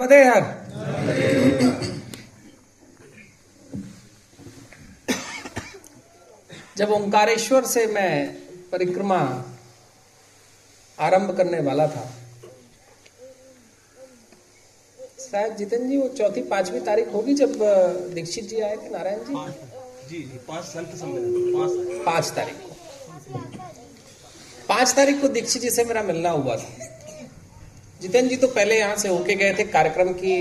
हर जब ओंकारेश्वर से मैं परिक्रमा आरंभ करने वाला था शायद जितेंद्र जी वो चौथी पांचवी तारीख होगी जब दीक्षित जी आए थे नारायण जी? जी जी पाँच संत सम्मेलन पाँच पाँच तारीख को। पाँच तारीख को दीक्षित जी से मेरा मिलना हुआ था। जितेंद्र जी तो पहले यहाँ से होके गए थे कार्यक्रम की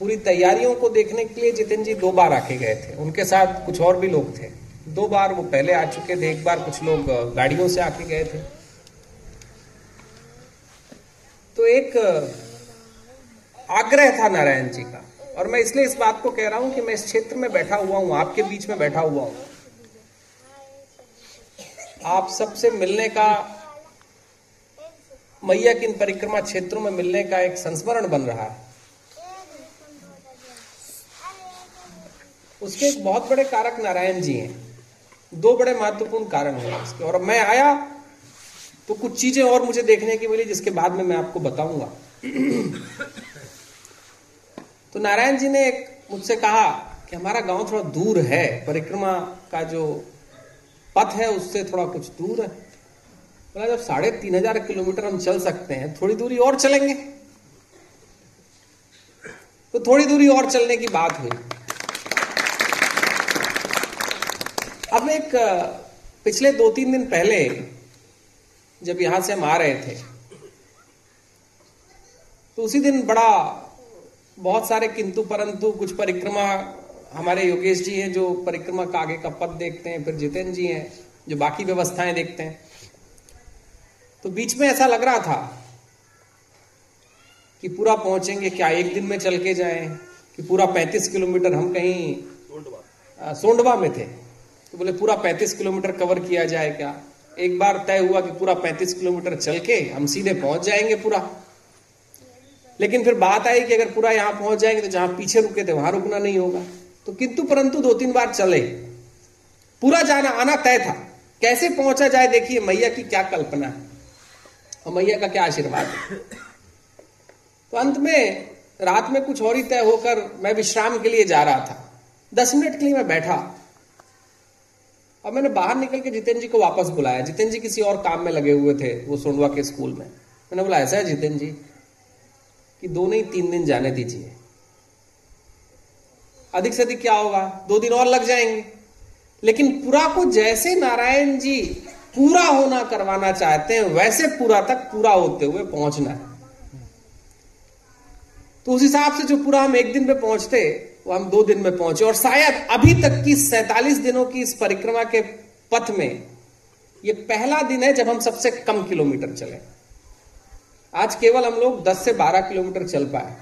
पूरी तैयारियों को देखने के लिए जितेंद्र जी दो बार आके गए थे। उनके साथ कुछ और भी लोग थे। दो बार वो पहले आ चुके थे, एक बार कुछ लोग गाड़ियों से आके गए थे। तो एक आग्रह था नारायण जी का। और मैं इसलिए इस बात को कह रहा हूँ कि मैं इस क्षेत्र में बैठा हुआ हूँ, आपके बीच में बैठा हुआ हूँ। आप सबसे मिलने का मैया किन परिक्रमा क्षेत्रों में मिलने का एक संस्मरण बन रहा है। उसके एक बहुत बड़े कारक नारायण जी हैं। दो बड़े महत्वपूर्ण कारण हुए इसके और मैं आया तो कुछ चीज़ें और मुझे देखने की मिली, जिसके बाद में मैं आपको बताऊँगा। तो नारायण जी ने एक मुझसे कहा कि हमारा गाँव थोड़ा दूर है, परिक्रमा का जो पथ है उससे थोड़ा कुछ दूर है। बोला जब साढ़े तीन हज़ार किलोमीटर हम चल सकते हैं, थोड़ी दूरी और चलेंगे? तो थोड़ी दूरी और चलने की बात हुई। अब एक पिछले दो तीन दिन पहले, जब यहाँ से हम आ रहे थे तो उसी दिन बड़ा, बहुत सारे किंतु परंतु, कुछ परिक्रमा हमारे योगेश जी हैं, जो परिक्रमा का आगे का पद देखते हैं, फिर जितेंद्र जी हैं, जो बाकी व्यवस्थाएँ देखते हैं। तो बीच में ऐसा लग रहा था कि पूरा पहुँचेंगे क्या एक दिन में चल के जाए कि पूरा 35 किलोमीटर हम कहीं सोंडवा। में थे। तो बोले पूरा 35 किलोमीटर कवर किया जाए क्या? एक बार तय हुआ कि पूरा 35 किलोमीटर चल के हम सीधे पहुँच जाएँगे पूरा। लेकिन फिर बात आई कि अगर पूरा यहाँ पहुँच जाएँगे तो जहाँ पीछे रुके थे वहाँ रुकना नहीं होगा। तो किंतु परंतु दो तीन बार चले। पूरा जाना आना तय था। कैसे पहुँचा जाए देखिए मैया की क्या कल्पना है। और मैया का क्या आशीर्वाद? है तो अंत में, रात में कुछ और ही तय होकर मैं विश्राम के लिए जा रहा था। दस मिनट के लिए मैं बैठा। और मैंने बाहर निकल के जितेंद्र जी को वापस बुलाया। जितेंद्र जी किसी और काम में लगे हुए थे, वो सोंडवा के स्कूल में। मैंने बोला, ऐसा है जितेंद्र जी, कि दो नहीं, तीन दिन जाने दीजिए। अधिक से अधिक क्या होगा? दो दिन और लग जाएँगे। लेकिन पूरा को जैसे नारायण जी पूरा होना करवाना चाहते हैं, वैसे पूरा तक पूरा होते हुए पहुँचना है। तो उस हिसाब से जो पूरा हम एक दिन में पहुँचते, वो हम दो दिन में पहुँचे। और शायद अभी तक की सैतालीस दिनों की इस परिक्रमा के पथ में, ये पहला दिन है जब हम सबसे कम किलोमीटर चले। आज केवल हम लोग 10 से 12 किलोमीटर चल पाए।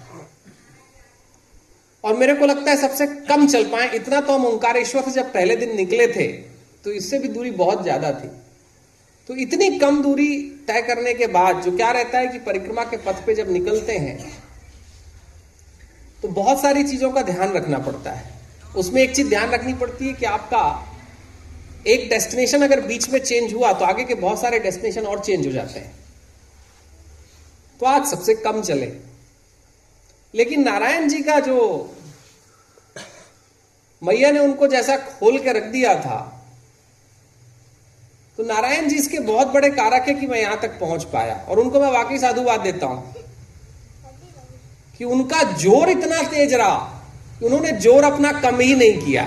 और मेरे को लगता है सबसे कम चल पाए। इतना तो हम ओंकारेश्वर से जब पहले दिन निकले थे तो इससे भी दूरी बहुत ज़्यादा थी। तो इतनी कम दूरी तय करने के बाद जो क्या रहता है कि परिक्रमा के पथ पे जब निकलते हैं तो बहुत सारी चीज़ों का ध्यान रखना पड़ता है। उसमें एक चीज़ ध्यान रखनी पड़ती है कि आपका एक डेस्टिनेशन अगर बीच में चेंज हुआ तो आगे के बहुत सारे डेस्टिनेशन और चेंज हो जाते हैं। तो आज सबसे कम चले। लेकिन नारायण जी का जो मैया ने उनको जैसा खोल के रख दिया था तो नारायण जी इसके बहुत बड़े कारक है कि मैं यहाँ तक पहुँच पाया। और उनको मैं वाकई साधुवाद देता हूँ कि उनका ज़ोर इतना तेज रहा कि उन्होंने ज़ोर अपना कम ही नहीं किया।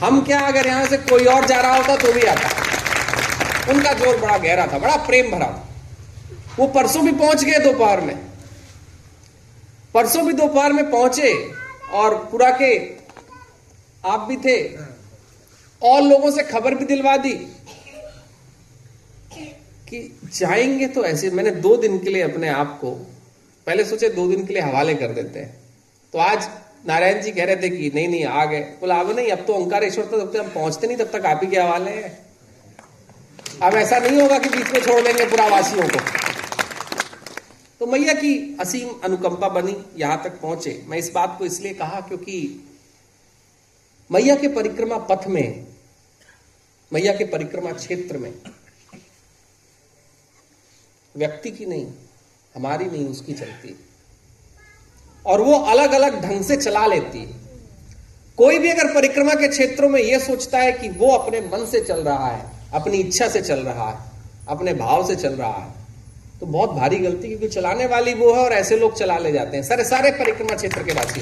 हम क्या, अगर यहाँ से कोई और जा रहा होता तो भी आता। उनका ज़ोर बड़ा गहरा था, बड़ा प्रेम भरा था। वो परसों भी पहुँच गए दोपहर में। परसों भी दोपहर में पहुँचे और पूरा के आप भी थे। और लोगों से खबर भी दिलवा दी। कि जाएँगे तो ऐसे, मैंने दो दिन के लिए अपने आप को, पहले सोचे दो दिन के लिए हवाले कर देते हैं। तो आज नारायण जी कह रहे थे कि नहीं नहीं, आ गए। बोला, अब नहीं, अब तो ओंकारेश्वर तो जब तक हम पहुँचते नहीं, तब तक आप ही के हवाले हैं। अब ऐसा नहीं होगा कि बीच में छोड़ देंगे पूरा वासियों को। तो मैया की असीम अनुकंपा बनी, यहाँ तक पहुँचे। मैं इस बात को इसलिए कहा क्योंकि मैया के परिक्रमा पथ में, मैया के परिक्रमा क्षेत्र में व्यक्ति की नहीं, हमारी नहीं, उसकी चलती और वो अलग अलग ढंग से चला लेती है। कोई भी अगर परिक्रमा के क्षेत्रों में यह सोचता है कि वो अपने मन से चल रहा है, अपनी इच्छा से चल रहा है, अपने भाव से चल रहा है तो बहुत भारी गलती, क्योंकि चलाने वाली वो है और ऐसे लोग चला ले जाते हैं। सारे सारे परिक्रमा क्षेत्र के वासी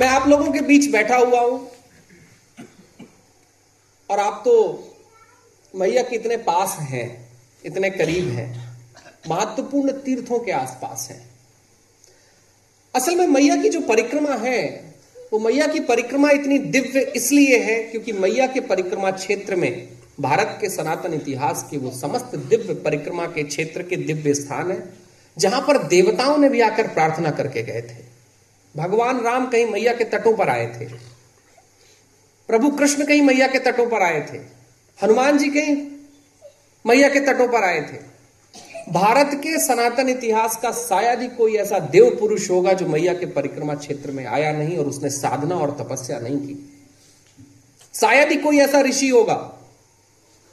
मैं आप लोगों के बीच बैठा हुआ हूँ। और आप तो मैया कितने पास हैं। इतने करीब हैं। महत्वपूर्ण तीर्थों के आसपास है। असल में मैया की जो परिक्रमा है, वो मैया की परिक्रमा इतनी दिव्य इसलिए है क्योंकि मैया के परिक्रमा क्षेत्र में, भारत के सनातन इतिहास के वो समस्त दिव्य परिक्रमा के क्षेत्र के दिव्य स्थान है, जहाँ पर देवताओं ने भी आकर प्रार्थना करके गए थे। भगवान राम कहीं मैया के तटों पर आए थे। प्रभु कृष्ण कहीं मैया के तटों पर आए थे। हनुमान जी कहीं मैया के तटों पर आए थे। भारत के सनातन इतिहास का शायद ही कोई ऐसा देव पुरुष होगा जो मैया के परिक्रमा क्षेत्र में आया नहीं और उसने साधना और तपस्या नहीं की। शायद ही कोई ऐसा ऋषि होगा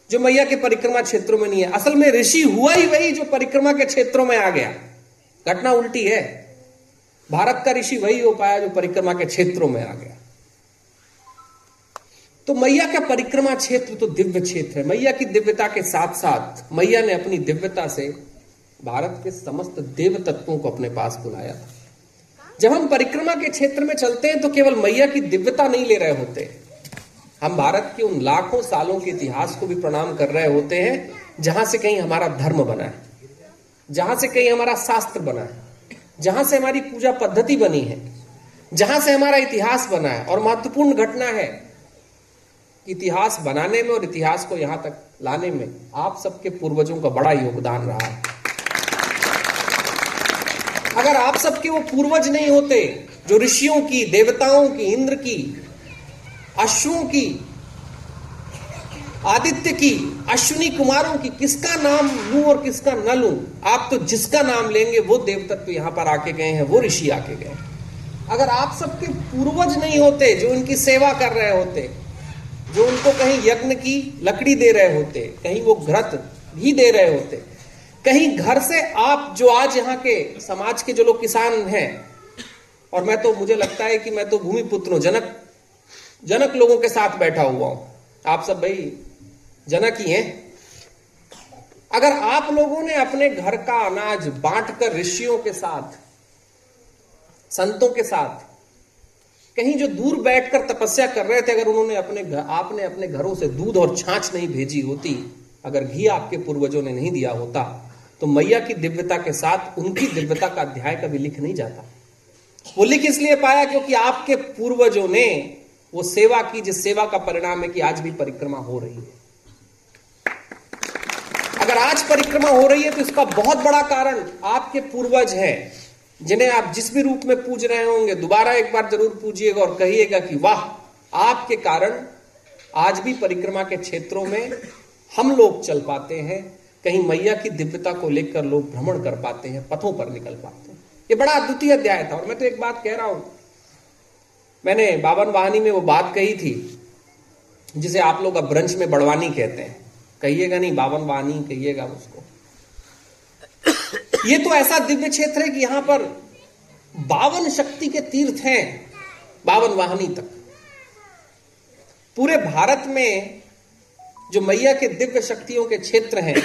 जो मैया के परिक्रमा क्षेत्रों में नहीं है। असल में ऋषि हुआ ही वही जो परिक्रमा के क्षेत्रों में आ गया। घटना उल्टी है। भारत का ऋषि वही हो पाया जो परिक्रमा के क्षेत्रों में आ गया। तो मैया का परिक्रमा क्षेत्र तो दिव्य क्षेत्र है। मैया की दिव्यता के साथ साथ मैया ने अपनी दिव्यता से भारत के समस्त देव तत्वों को अपने पास बुलाया था। जब हम परिक्रमा के क्षेत्र में चलते हैं तो केवल मैया की दिव्यता नहीं ले रहे होते। हम भारत के उन लाखों सालों के इतिहास को भी प्रणाम कर रहे होते हैं, जहाँ से कहीं हमारा धर्म बना है, जहाँ से कहीं हमारा शास्त्र बना है, जहाँ से हमारी पूजा पद्धति बनी है, जहाँ से हमारा इतिहास बना है और महत्वपूर्ण घटना है। इतिहास बनाने में और इतिहास को यहाँ तक लाने में आप सबके पूर्वजों का बड़ा योगदान रहा है। अगर आप सबके वो पूर्वज नहीं होते, जो ऋषियों की, देवताओं की, इंद्र की, अश्वों की, आदित्य की, अश्विनी कुमारों की, किसका नाम लू और किसका न लू, आप तो जिसका नाम लेंगे, वो देवतत्व तो यहाँ पर आके गए हैं, वो ऋषि आके गए अगर आप सबके पूर्वज नहीं होते, जो इनकी सेवा कर रहे होते जो उनको कहीं यज्ञ की लकड़ी दे रहे होते, कहीं वो घृत भी दे रहे होते। कहीं घर से आप जो आज यहाँ के समाज के जो लोग किसान हैं, और मैं तो मुझे लगता है कि मैं तो भूमि पुत्र हूँ, जनक जनक लोगों के साथ बैठा हुआ हूँ। आप सब भाई जनक ही हैं। अगर आप लोगों ने अपने घर का अनाज बांटकर ऋषियों के साथ, संतों के साथ कहीं जो दूर बैठकर तपस्या कर रहे थे, अगर उन्होंने अपने आपने अपने घरों से दूध और छाछ नहीं भेजी होती, अगर घी आपके पूर्वजों ने नहीं दिया होता तो मैया की दिव्यता के साथ उनकी दिव्यता का अध्याय कभी लिख नहीं जाता। वो लिख इसलिए पाया क्योंकि आपके पूर्वजों ने वो सेवा की, जिस सेवा का परिणाम है कि आज भी परिक्रमा हो रही है। अगर आज परिक्रमा हो रही है तो इसका बहुत बड़ा कारण आपके पूर्वज हैं। जिन्हें आप जिस भी रूप में पूज रहे होंगे, दोबारा एक बार ज़रूर पूजिएगा और कहिएगा कि वाह, आपके कारण आज भी परिक्रमा के क्षेत्रों में हम लोग चल पाते हैं। कहीं मैया की दिव्यता को लेकर लोग भ्रमण कर पाते हैं, पथों पर निकल पाते हैं। ये बड़ा अद्वितीय अध्याय था और मैं तो एक बात कह रहा हूँ। मैंने बावन वाहनी में वो बात कही थी, जिसे आप लोग अब ब्रंच में बड़वानी कहते हैं। कहिएगा नहीं, बावन वाहनी, कहिएगा उसको। ये तो ऐसा दिव्य क्षेत्र है कि यहाँ पर बावन शक्ति के तीर्थ हैं, बावन वाहनी तक। पूरे भारत में जो मैया के दिव्य शक्तियों के क्षेत्र हैं,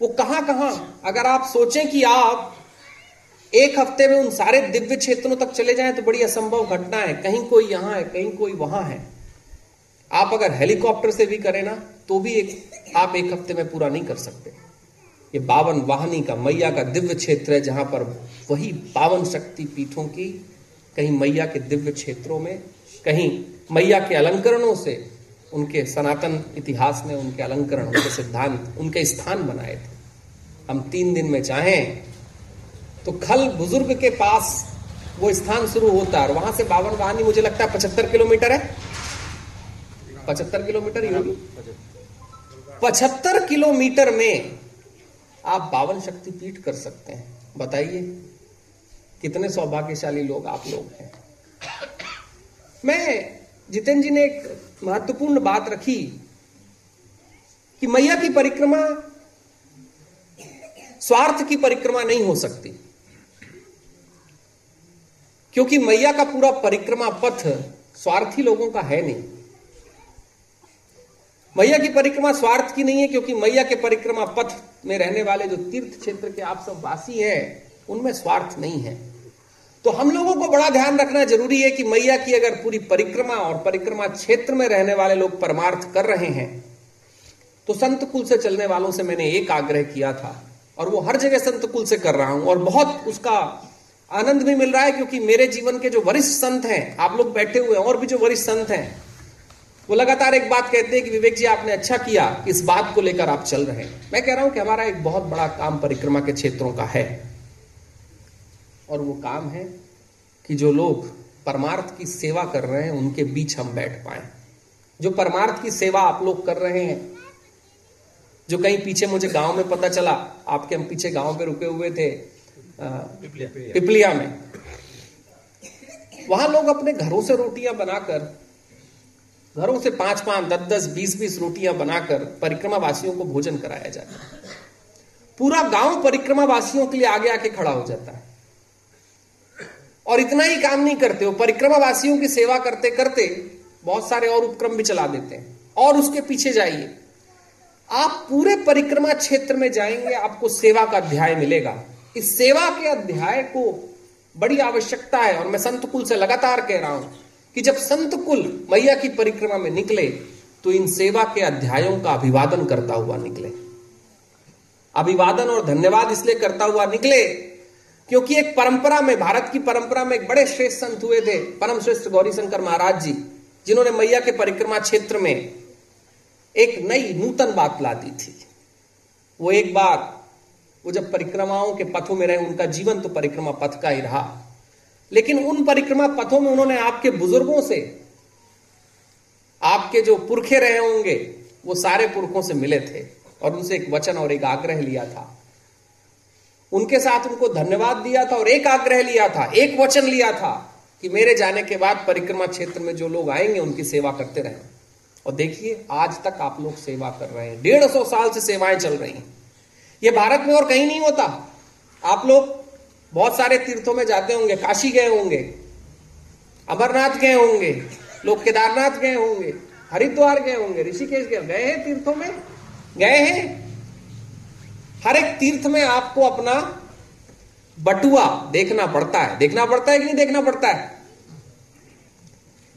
वो कहाँ कहाँ अगर आप सोचें कि आप एक हफ़्ते में उन सारे दिव्य क्षेत्रों तक चले जाएँ तो बड़ी असंभव घटना है। कहीं कोई यहाँ है, कहीं कोई वहाँ है। आप अगर हेलीकॉप्टर से भी करें ना तो भी एक, आप एक हफ़्ते में पूरा नहीं कर सकते। ये बावन वाहनी का, मैया का दिव्य क्षेत्र है जहाँ पर वही बावन शक्ति पीठों की, कहीं मैया के दिव्य क्षेत्रों में, कहीं मैया के अलंकरणों से उनके सनातन इतिहास में उनके अलंकरण उनके सिद्धांत, उनके स्थान बनाए थे। हम तीन दिन में चाहें तो खल बुज़ुर्ग के पास वो स्थान शुरू होता है और वहाँ से बावन वाहनी मुझे लगता है पचहत्तर किलोमीटर है। पचहत्तर किलोमीटर ही होगी। पचहत्तर किलोमीटर में आप बावन शक्ति पीठ कर सकते हैं। बताइए, कितने सौभाग्यशाली लोग आप लोग हैं। मैं, जितेंद्र जी ने एक महत्वपूर्ण बात रखी कि मैया की परिक्रमा स्वार्थ की परिक्रमा नहीं हो सकती। क्योंकि मैया का पूरा परिक्रमा पथ स्वार्थी लोगों का है नहीं। मैया की परिक्रमा स्वार्थ की नहीं है, क्योंकि मैया के परिक्रमा पथ में रहने वाले जो तीर्थ क्षेत्र के आप सब वासी हैं, उनमें स्वार्थ नहीं है। तो हम लोगों को बड़ा ध्यान रखना ज़रूरी है कि मैया की अगर पूरी परिक्रमा और परिक्रमा क्षेत्र में रहने वाले लोग परमार्थ कर रहे हैं तो संत कुल से चलने वालों से मैंने एक आग्रह किया था, और वो हर जगह संत कुल से कर रहा हूँ, और बहुत उसका आनंद भी मिल रहा है, क्योंकि मेरे जीवन के जो वरिष्ठ संत हैं, आप लोग बैठे हुए हैं, और भी जो वरिष्ठ संत हैं वो लगातार एक बात कहते हैं कि विवेक जी आपने अच्छा किया इस बात को लेकर आप चल रहे हैं। मैं कह रहा हूँ कि हमारा एक बहुत बड़ा काम परिक्रमा के क्षेत्रों का है। और वो काम है कि जो लोग परमार्थ की सेवा कर रहे हैं उनके बीच हम बैठ पाए। जो परमार्थ की सेवा आप लोग कर रहे हैं जो कहीं पीछे मुझे गाँव में पता चला आपके हम पीछे गाँव पे रुके हुए थे पिपलिया में। वहाँ लोग अपने घरों से रोटियाँ बनाकर घरों से पाँच पाँच दस दस, बीस बीस रोटियाँ बनाकर परिक्रमा वासियों को भोजन कराया जाता है। पूरा गाँव परिक्रमा वासियों के लिए आगे आके खड़ा हो जाता है। और इतना ही काम नहीं करते वो परिक्रमा वासियों की सेवा करते करते बहुत सारे और उपक्रम भी चला देते हैं। और उसके पीछे जाइए। आप पूरे परिक्रमा क्षेत्र में जाएँगे, आपको सेवा का अध्याय मिलेगा। इस सेवा के अध्याय को बड़ी आवश्यकता है, और मैं संत कुल से लगातार कह रहा हूँ कि जब संत कुल मैया की परिक्रमा में निकले तो इन सेवा के अध्यायों का अभिवादन करता हुआ निकले। अभिवादन और धन्यवाद इसलिए करता हुआ निकले, क्योंकि एक परंपरा में, भारत की परंपरा में एक बड़े श्रेष्ठ संत हुए थे परम श्रेष्ठ गौरी शंकर महाराज जी, जिन्होंने मैया के परिक्रमा क्षेत्र में एक नई नूतन बात ला दी थी। वो एक बार, वो जब परिक्रमाओं के पथों में रहे, उनका जीवन तो परिक्रमा पथ का ही रहा। लेकिन उन परिक्रमा पथों में उन्होंने आपके बुज़ुर्गों से, आपके जो पुरखे रहे होंगे, वो सारे पुरखों से मिले थे और उनसे एक वचन और एक आग्रह लिया था। उनके साथ उनको धन्यवाद दिया था और एक आग्रह लिया था, एक वचन लिया था कि मेरे जाने के बाद परिक्रमा क्षेत्र में जो लोग आएँगे, उनकी सेवा करते रहें। और देखिए, आज तक आप लोग सेवा कर रहे हैं। डेढ़ सौ साल से सेवाएँ चल रही हैं। ये भारत में और कहीं नहीं होता। आप लोग बहुत सारे तीर्थों में जाते होंगे, काशी गए होंगे, अमरनाथ गए होंगे, लोग केदारनाथ गए होंगे, हरिद्वार गए होंगे, ऋषिकेश गए गए हैं तीर्थों में? गए हैं? हर एक तीर्थ में आपको अपना बटुआ देखना पड़ता है। देखना पड़ता है कि नहीं देखना पड़ता है?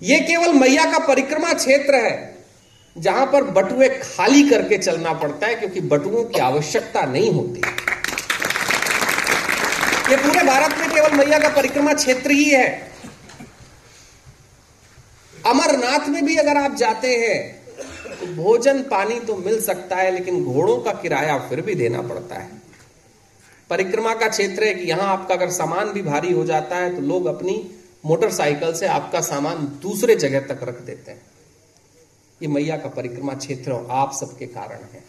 यह केवल मैया का परिक्रमा क्षेत्र है, जहाँ पर बटुए खाली करके चलना पड़ता है, क्योंकि बटुओं की आवश्यकता नहीं होती। ये पूरे भारत में केवल मैया का परिक्रमा क्षेत्र ही है, अमरनाथ में भी अगर आप जाते हैं तो भोजन पानी तो मिल सकता है, लेकिन घोड़ों का किराया फिर भी देना पड़ता है। परिक्रमा का क्षेत्र है कि यहाँ आपका अगर सामान भी भारी हो जाता है तो लोग अपनी मोटरसाइकिल से आपका सामान दूसरे जगह तक रख देते हैं। ये मैया का परिक्रमा क्षेत्र आप सबके कारण है।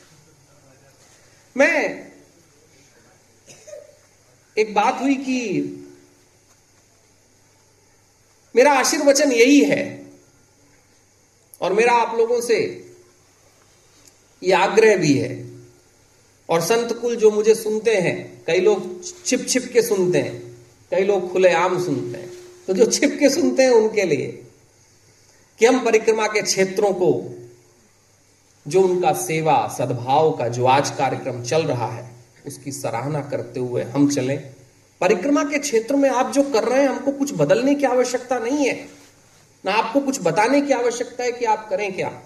मैं एक बात हुई कि मेरा आशीर्वचन यही है और मेरा आप लोगों से यह आग्रह भी है। और संत कुल जो मुझे सुनते हैं, कई लोग छिप छिप के सुनते हैं, कई लोग खुलेआम सुनते हैं। तो जो छिप के सुनते हैं उनके लिए कि हम परिक्रमा के क्षेत्रों को, जो उनका सेवा, सद्भाव का जो आज कार्यक्रम चल रहा है उसकी सराहना करते हुए हम चलें। परिक्रमा के क्षेत्र में आप जो कर रहे हैं, हमको कुछ बदलने की आवश्यकता नहीं है। ना आपको कुछ बताने की आवश्यकता है कि आप करें क्या।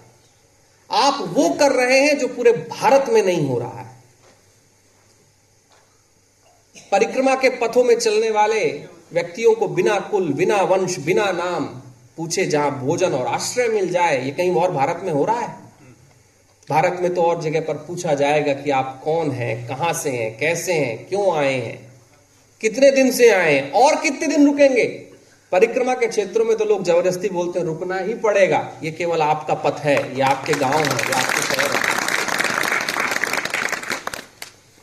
आप वो कर रहे हैं जो पूरे भारत में नहीं हो रहा है। परिक्रमा के पथों में चलने वाले व्यक्तियों को बिना कुल, बिना वंश, बिना नाम पूछे जहाँ भोजन और आश्रय मिल जाए, ये कहीं और भारत में हो रहा है? भारत में तो और जगह पर पूछा जाएगा कि आप कौन हैं, कहाँ से हैं, कैसे हैं, क्यों आए हैं, कितने दिन से आए हैं, और कितने दिन रुकेंगे? परिक्रमा के क्षेत्रों में तो लोग ज़बरदस्ती बोलते हैं, रुकना ही पड़ेगा। ये केवल आपका पथ है, ये आपके गाँव है, ये आपके शहर है।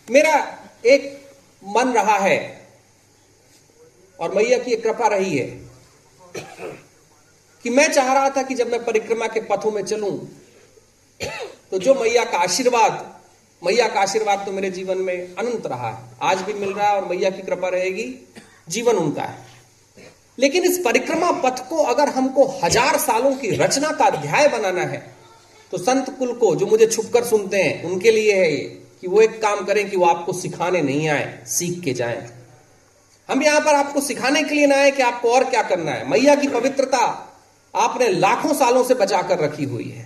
मेरा एक मन रहा है, और मैया की कृपा रही है, कि मैं चाह रहा था कि जब मैं परिक्रमा के पथों में चलूँ तो जो मैया का आशीर्वाद, मैया का आशीर्वाद तो मेरे जीवन में अनंत रहा है। आज भी मिल रहा है और मैया की कृपा रहेगी, जीवन उनका है। लेकिन इस परिक्रमा पथ को अगर हमको हज़ार सालों की रचना का अध्याय बनाना है तो संत कुल को जो मुझे छुपकर सुनते हैं, उनके लिए है ये कि वो एक काम करें कि वो आपको सिखाने नहीं आए, सीख के जाए। हम यहाँ पर आपको सिखाने के लिए ना आए कि आपको और क्या करना है। मैया की पवित्रता आपने लाखों सालों से बचाकर रखी हुई है।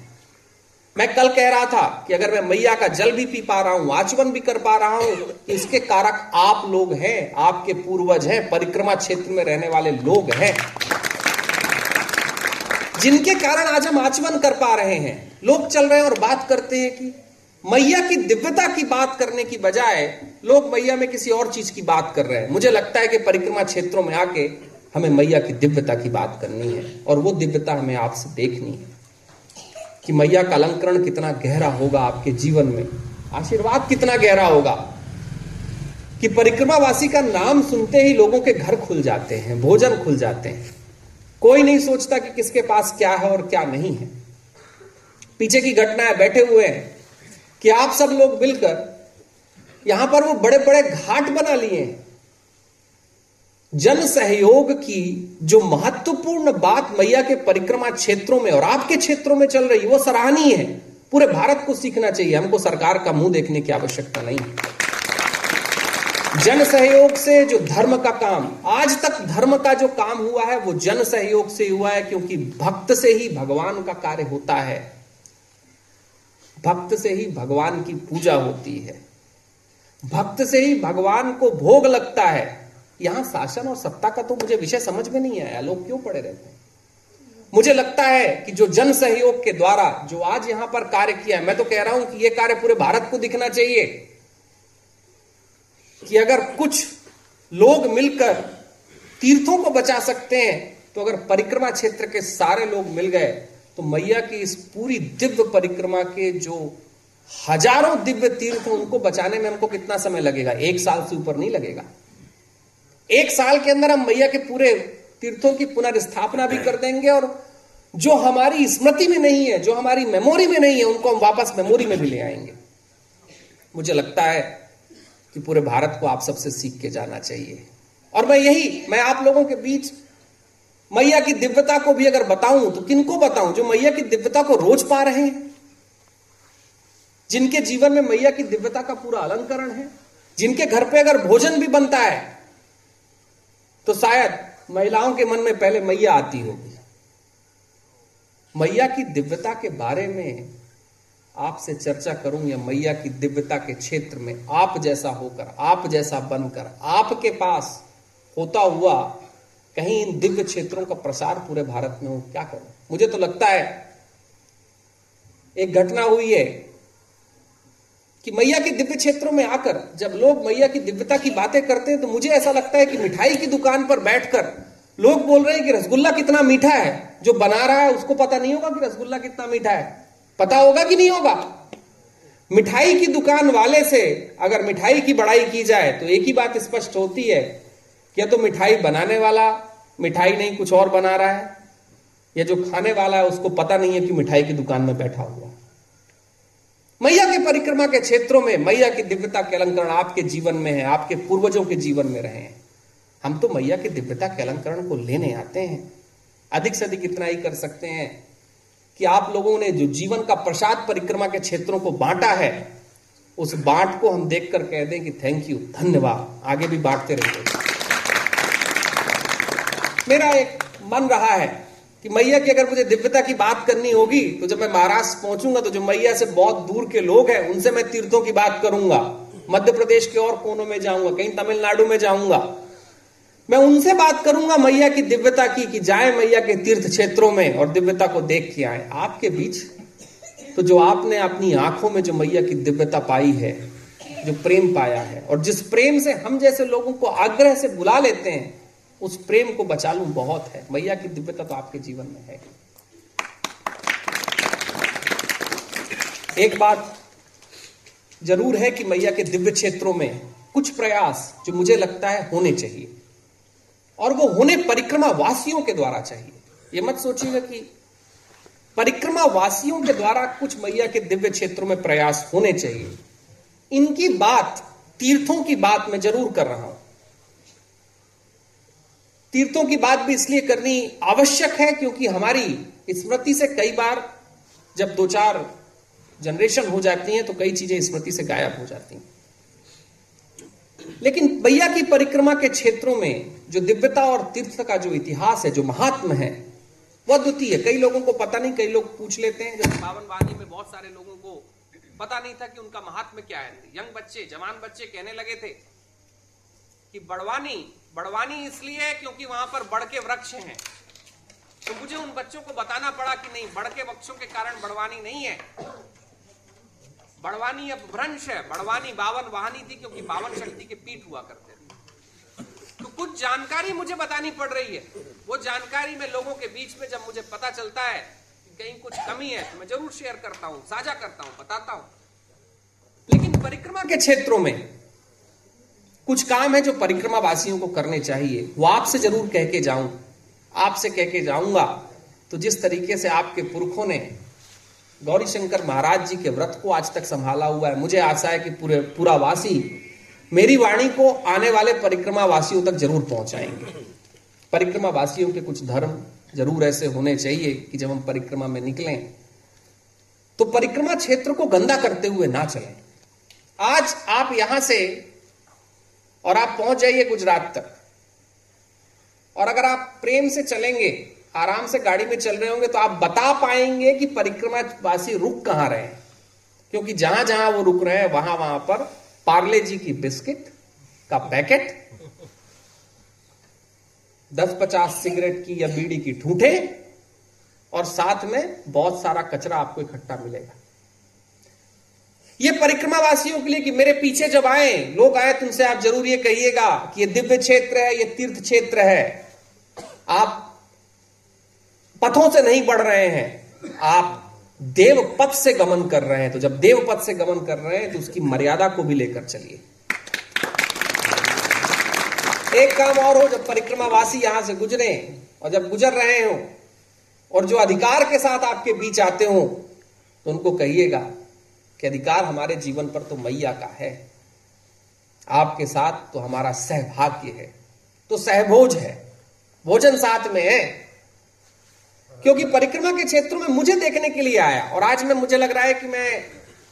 मैं कल कह रहा था कि अगर मैं मैया का जल भी पी पा रहा हूँ, आचमन भी कर पा रहा हूँ इसके कारक आप लोग हैं, आपके पूर्वज हैं, परिक्रमा क्षेत्र में रहने वाले लोग हैं। जिनके कारण आज हम आचमन कर पा रहे हैं। लोग चल रहे हैं और बात करते हैं कि मैया की दिव्यता की बात करने की बजाय लोग मैया में किसी और चीज़ की बात कर रहे हैं। मुझे लगता है कि परिक्रमा क्षेत्रों में आके हमें मैया की दिव्यता की बात करनी है और वो दिव्यता हमें आपसे देखनी है। कि मैया का अलंकरण कितना गहरा होगा आपके जीवन में। आशीर्वाद कितना गहरा होगा। कि परिक्रमावासी का नाम सुनते ही लोगों के घर खुल जाते हैं, भोजन खुल जाते हैं। कोई नहीं सोचता कि किसके पास क्या है और क्या नहीं है। पीछे की घटना है बैठे हुए हैं कि आप सब लोग मिलकर यहाँ पर वो बड़े बड़े घाट बना लिए हैं। जन सहयोग की जो महत्वपूर्ण बात मैया के परिक्रमा क्षेत्रों में और आपके क्षेत्रों में चल रही, वो सराहनीय है। पूरे भारत को सीखना चाहिए। हमको सरकार का मुँह देखने की आवश्यकता नहीं जन सहयोग से जो धर्म का काम, आज तक धर्म का जो काम हुआ है, वो जन सहयोग से हुआ है, क्योंकि भक्त से ही भगवान का कार्य होता है। भक्त से ही भगवान की पूजा होती है। भक्त से ही भगवान को भोग लगता है। यहाँ शासन और सत्ता का तो मुझे विषय समझ में नहीं आया, लोग क्यों पड़े रहते हैं? मुझे लगता है कि जो जन सहयोग के द्वारा जो आज यहाँ पर कार्य किया है, मैं तो कह रहा हूँ कि यह कार्य पूरे भारत को दिखना चाहिए। कि अगर कुछ लोग मिलकर तीर्थों को बचा सकते हैं तो अगर परिक्रमा क्षेत्र के सारे लोग मिल गए तो मैया की इस पूरी दिव्य परिक्रमा के जो हज़ारों दिव्य तीर्थ उनको बचाने में हमको कितना समय लगेगा? एक साल से ऊपर नहीं लगेगा। एक साल के अंदर हम मैया के पूरे तीर्थों की पुनर्स्थापना भी कर देंगे और जो हमारी स्मृति में नहीं है, जो हमारी मेमोरी में नहीं है, उनको हम वापस मेमोरी में भी ले आएँगे। मुझे लगता है कि पूरे भारत को आप सबसे सीख के जाना चाहिए। और मैं यही, मैं आप लोगों के बीच मैया की दिव्यता को भी अगर बताऊँ तो किनको बताऊँ? जो मैया की दिव्यता को रोज पा रहे हैं, जिनके जीवन में मैया की दिव्यता का पूरा अलंकरण है, जिनके घर पे अगर भोजन भी बनता है तो शायद महिलाओं के मन में पहले मैया आती होगी। मैया की दिव्यता के बारे में आपसे चर्चा करूँ या मैया की दिव्यता के क्षेत्र में आप जैसा होकर, आप जैसा बनकर, आपके पास होता हुआ कहीं इन दिव्य क्षेत्रों का प्रसार पूरे भारत में हो, क्या करूँ? मुझे तो लगता है, एक घटना हुई है कि मैया के दिव्य क्षेत्रों में आकर, जब लोग मैया की दिव्यता की बातें करते हैं तो मुझे ऐसा लगता है कि मिठाई की दुकान पर बैठकर, लोग बोल रहे हैं कि रसगुल्ला कितना मीठा है। जो बना रहा है, उसको पता नहीं होगा कि रसगुल्ला कितना मीठा है। पता होगा कि नहीं होगा? मिठाई की दुकान वाले से अगर मिठाई की बड़ाई की जाए तो एक ही बात स्पष्ट होती है क्या तो मिठाई बनाने वाला मिठाई नहीं, कुछ और बना रहा है, या जो खाने वाला है, उसको पता नहीं है कि मिठाई की दुकान में बैठा हुआ मैया के परिक्रमा के क्षेत्रों में मैया की दिव्यता के अलंकरण आपके जीवन में है, आपके पूर्वजों के जीवन में रहे हैं। हम तो मैया की दिव्यता के अलंकरण को लेने आते हैं। अधिक से अधिक इतना ही कर सकते हैं कि आप लोगों ने जो जीवन का प्रसाद परिक्रमा के क्षेत्रों को बांटा है, उस बांट को हम देखकर कह दें कि थैंक यू धन्यवाद। आगे भी बांटते रहिए। मेरा एक मन रहा है कि मैया की अगर मुझे दिव्यता की बात करनी होगी तो जब मैं महाराष्ट्र पहुंचूँगा तो जो मैया से बहुत दूर के लोग हैं, उनसे मैं तीर्थों की बात करूँगा। मध्य प्रदेश के और कोनों में जाऊँगा, कहीं तमिलनाडु में जाऊँगा। मैं उनसे बात करूँगा मैया की दिव्यता की, कि जाए मैया के तीर्थ क्षेत्रों में और दिव्यता को देख के आए। आपके बीच तो जो आपने अपनी आँखों में जो मैया की दिव्यता पाई है, जो प्रेम पाया है, और जिस प्रेम से हम जैसे लोगों को आग्रह से बुला लेते हैं उस प्रेम को बचा लू बहुत है। मैया की दिव्यता तो आपके जीवन में है। एक बात ज़रूर है कि मैया के दिव्य क्षेत्रों में कुछ प्रयास जो मुझे लगता है होने चाहिए, और वो होने परिक्रमा वासियों के द्वारा चाहिए। ये मत सोचिएगा कि परिक्रमा वासियों के द्वारा कुछ मैया के दिव्य क्षेत्रों में प्रयास होने चाहिए। इनकी बात, तीर्थों की बात मैं ज़रूर कर रहा हूँ। तीर्थों की बात भी इसलिए करनी आवश्यक है क्योंकि हमारी स्मृति से कई बार जब दो चार जनरेशन हो जाती हैं तो कई चीज़ें स्मृति से गायब हो जाती हैं। लेकिन भैया की परिक्रमा के क्षेत्रों में जो दिव्यता और तीर्थ का जो इतिहास है, जो महात्म है, वह द्वितीय है। कई लोगों को पता नहीं, कई लोग पूछ लेते हैं जैसे पावन वाणी में बहुत सारे लोगों को पता नहीं था कि उनका महात्म क्या है। यंग बच्चे, जवान बच्चे कहने लगे थे कि बड़वानी बड़वानी इसलिए है क्योंकि वहाँ पर बड़ के वृक्ष हैं। तो मुझे उन बच्चों को बताना पड़ा कि नहीं बड़ के वृक्षों के कारण बड़वानी नहीं है। बड़वानी अब भ्रंश है। बड़वानी बावन वाहनी थी क्योंकि बावन शक्ति के पीठ हुआ करते थे। तो कुछ जानकारी मुझे बतानी पड़ रही है। वो जानकारी में लोगों के बीच में जब मुझे पता चलता है कि कहीं कुछ कमी है तो मैं ज़रूर शेयर करता हूँ, साझा करता हूँ, बताता हूँ। लेकिन परिक्रमा के क्षेत्रों में कुछ काम है जो परिक्रमा वासियों को करने चाहिए। वो आपसे ज़रूर कह के जाऊँ। आपसे कह के जाऊँगा। तो जिस तरीके से आपके पुरखों ने गौरी शंकर महाराज जी के व्रत को आज तक संभाला हुआ है, मुझे आशा है कि पूरे, पूरा वासी मेरी वाणी को आने वाले परिक्रमा वासियों तक ज़रूर पहुंचाएँगे। परिक्रमा वासियों के कुछ धर्म ज़रूर ऐसे होने चाहिए कि जब हम परिक्रमा में निकलें तो परिक्रमा क्षेत्र को गंदा करते हुए ना चलें। आज आप यहाँ से और आप पहुँच जाइए गुजरात तक। और अगर आप प्रेम से चलेंगे, आराम से गाड़ी में चल रहे होंगे तो आप बता पाएँगे कि परिक्रमा वासी रुक कहाँ रहे क्योंकि जहाँ जहाँ वो रुक रहे हैं, वहाँ वहाँ पर पार्ले जी की बिस्किट का पैकेट, दस पचास सिगरेट की या बीड़ी की ठूठे, और साथ में बहुत सारा कचरा आपको इकट्ठा मिलेगा। ये परिक्रमा वासियों के लिए कि मेरे पीछे जब आए, लोग आए, तुमसे आप ज़रूर ये कहिएगा कि ये दिव्य क्षेत्र है, ये तीर्थ क्षेत्र है। आप पथों से नहीं बढ़ रहे हैं। आप देव पथ से गमन कर रहे हैं। तो जब देव पथ से गमन कर रहे हैं तो उसकी मर्यादा को भी लेकर चलिए। एक काम और हो, जब परिक्रमावासी यहाँ से गुजरे और जब गुजर रहे हो और जो अधिकार के साथ आपके बीच आते हो तो उनको कहिएगा कि अधिकार हमारे जीवन पर तो मैया का है, आपके साथ तो हमारा सहभाग्य है तो सहभोज है, भोजन साथ में है। क्योंकि परिक्रमा के क्षेत्रों में मुझे देखने के लिए आया, और आज मैं, मुझे लग रहा है कि मैं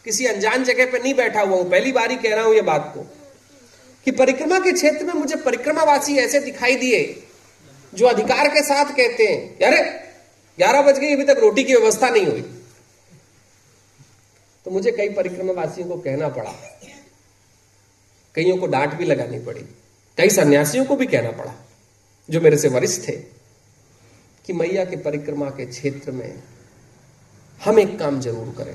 किसी अनजान जगह पे नहीं बैठा हुआ हूँ। पहली बार ही कह रहा हूँ ये बात को, कि परिक्रमा के क्षेत्र में मुझे परिक्रमावासी ऐसे दिखाई दिए, जो अधिकार के साथ कहते हैं, यार ग्यारह बज गई अभी तक रोटी की व्यवस्था नहीं हुई। तो मुझे कई परिक्रमावासियों को कहना पड़ा। कईयों को डांट भी लगानी पड़ी। कई सन्यासियों को भी कहना पड़ा, जो मेरे से वरिष्ठ थे, कि मैया के परिक्रमा के क्षेत्र में हम एक काम ज़रूर करें,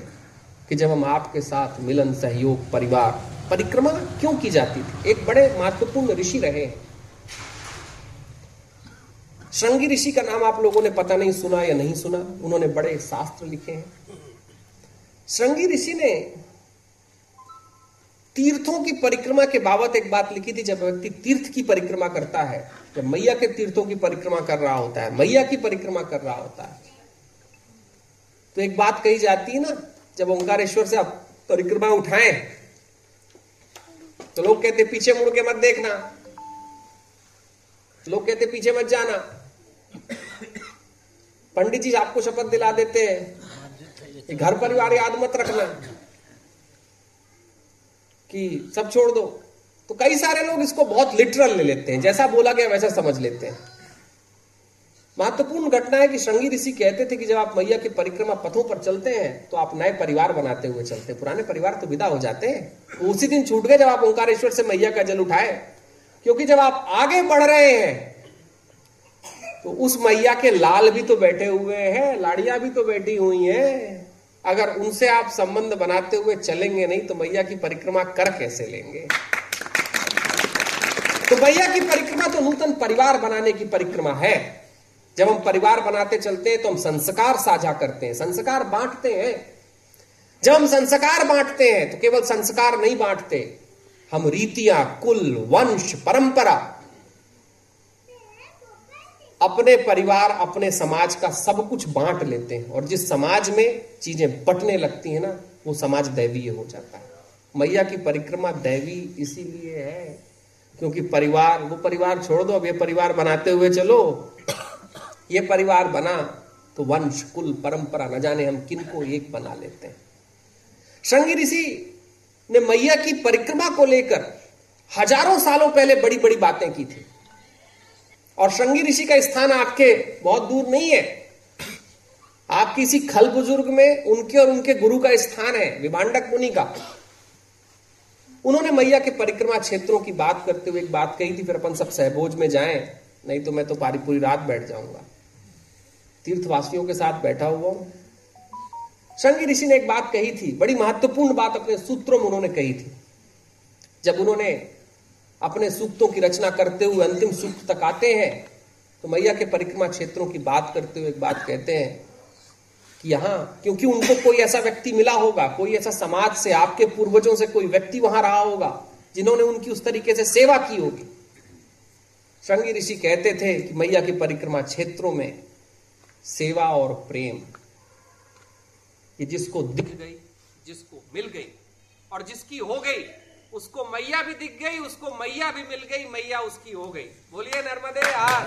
कि जब हम आपके साथ मिलन, सहयोग, परिवार, परिक्रमा क्यों की जाती थी? एक बड़े महत्वपूर्ण ऋषि रहे श्रृंगी ऋषि का नाम आप लोगों ने पता नहीं सुना या नहीं सुना? उन्होंने बड़े शास्त्र लिखे हैं। श्रृंगी ऋषि ने तीर्थों की परिक्रमा के बाबत एक बात लिखी थी, जब व्यक्ति तीर्थ की परिक्रमा करता है, जब मैया के तीर्थों की परिक्रमा कर रहा होता है, मैया की परिक्रमा कर रहा होता है। तो एक बात कही जाती है ना, जब ओंकारेश्वर से आप परिक्रमा उठाए तो लोग कहते, पीछे मुड़ के मत देखना। लोग कहते, पीछे मत जाना। पंडित जी आपको शपथ दिला देते हैं। घर परिवार याद मत रखना कि सब छोड़ दो। तो कई सारे लोग इसको बहुत लिटरल ले लेते हैं। जैसा बोला गया वैसा समझ लेते हैं। महत्वपूर्ण घटना है कि श्रृंगी ऋषि कहते थे कि जब आप मैया की परिक्रमा पथों पर चलते हैं तो आप नए परिवार बनाते हुए चलते हैं। पुराने परिवार तो विदा हो जाते हैं। तो उसी दिन छूट गए जब आप ओंकारेश्वर से मैया का जल उठाए। क्योंकि जब आप आगे बढ़ रहे हैं तो उस मैया के लाल भी तो बैठे हुए हैं, लाड़ियाँ भी तो बैठी हुई हैं। अगर उनसे आप संबंध बनाते हुए चलेंगे नहीं तो मैया की परिक्रमा कर कैसे लेंगे? तो मैया की परिक्रमा तो नूतन परिवार बनाने की परिक्रमा है। जब हम परिवार बनाते चलते हैं तो हम संस्कार साझा करते हैं, संस्कार बांटते हैं। जब हम संस्कार बांटते हैं तो केवल संस्कार नहीं बांटते, हम रीतियाँ, कुल, वंश, परंपरा अपने परिवार, अपने समाज का सब कुछ बांट लेते हैं। और जिस समाज में चीज़ें बटने लगती हैं ना, वो समाज दैवीय हो जाता है। मैया की परिक्रमा दैवी इसीलिए है, क्योंकि परिवार, वो परिवार छोड़ दो, अब ये परिवार बनाते हुए चलो। ये परिवार बना तो वंश, कुल, परंपरा, न जाने हम किनको एक बना लेते हैं। श्रृंगी ऋषि ने मैया की परिक्रमा को लेकर हज़ारों सालों पहले बड़ी बड़ी बातें की थी। और श्रृंगी ऋषि का स्थान आपके बहुत दूर नहीं है। आप किसी खल बुज़ुर्ग में उनके और उनके गुरु का स्थान है, विभाडक मुनि का। उन्होंने मैया के परिक्रमा क्षेत्रों की बात करते हुए एक बात कही थी, फिर अपन सब सहभोज में जाएँ, नहीं तो मैं तो पारी पूरी रात बैठ जाऊँगा। तीर्थवासियों के साथ बैठा हुआ हूँ। शंगी ऋषि ने एक बात कही थी, बड़ी महत्वपूर्ण बात अपने सूत्रों में उन्होंने कही थी। जब उन्होंने अपने सूक्तों की रचना करते हुए अंतिम सूक्त तक आते हैं तो मैया के परिक्रमा क्षेत्रों की बात करते हुए एक बात कहते हैं कि यहाँ, क्योंकि उनको कोई ऐसा व्यक्ति मिला होगा, कोई ऐसा समाज से, आपके पूर्वजों से कोई व्यक्ति वहाँ रहा होगा, जिन्होंने उनकी उस तरीके से सेवा की होगी। श्रृंगी ऋषि कहते थे कि मैया के परिक्रमा क्षेत्रों में सेवा और प्रेम, ये जिसको दिख गई, जिसको मिल गई, और जिसकी हो गई उसको मैया भी दिख गई, उसको मैया भी मिल गई, मैया उसकी हो गई। बोलिए नर्मदे यार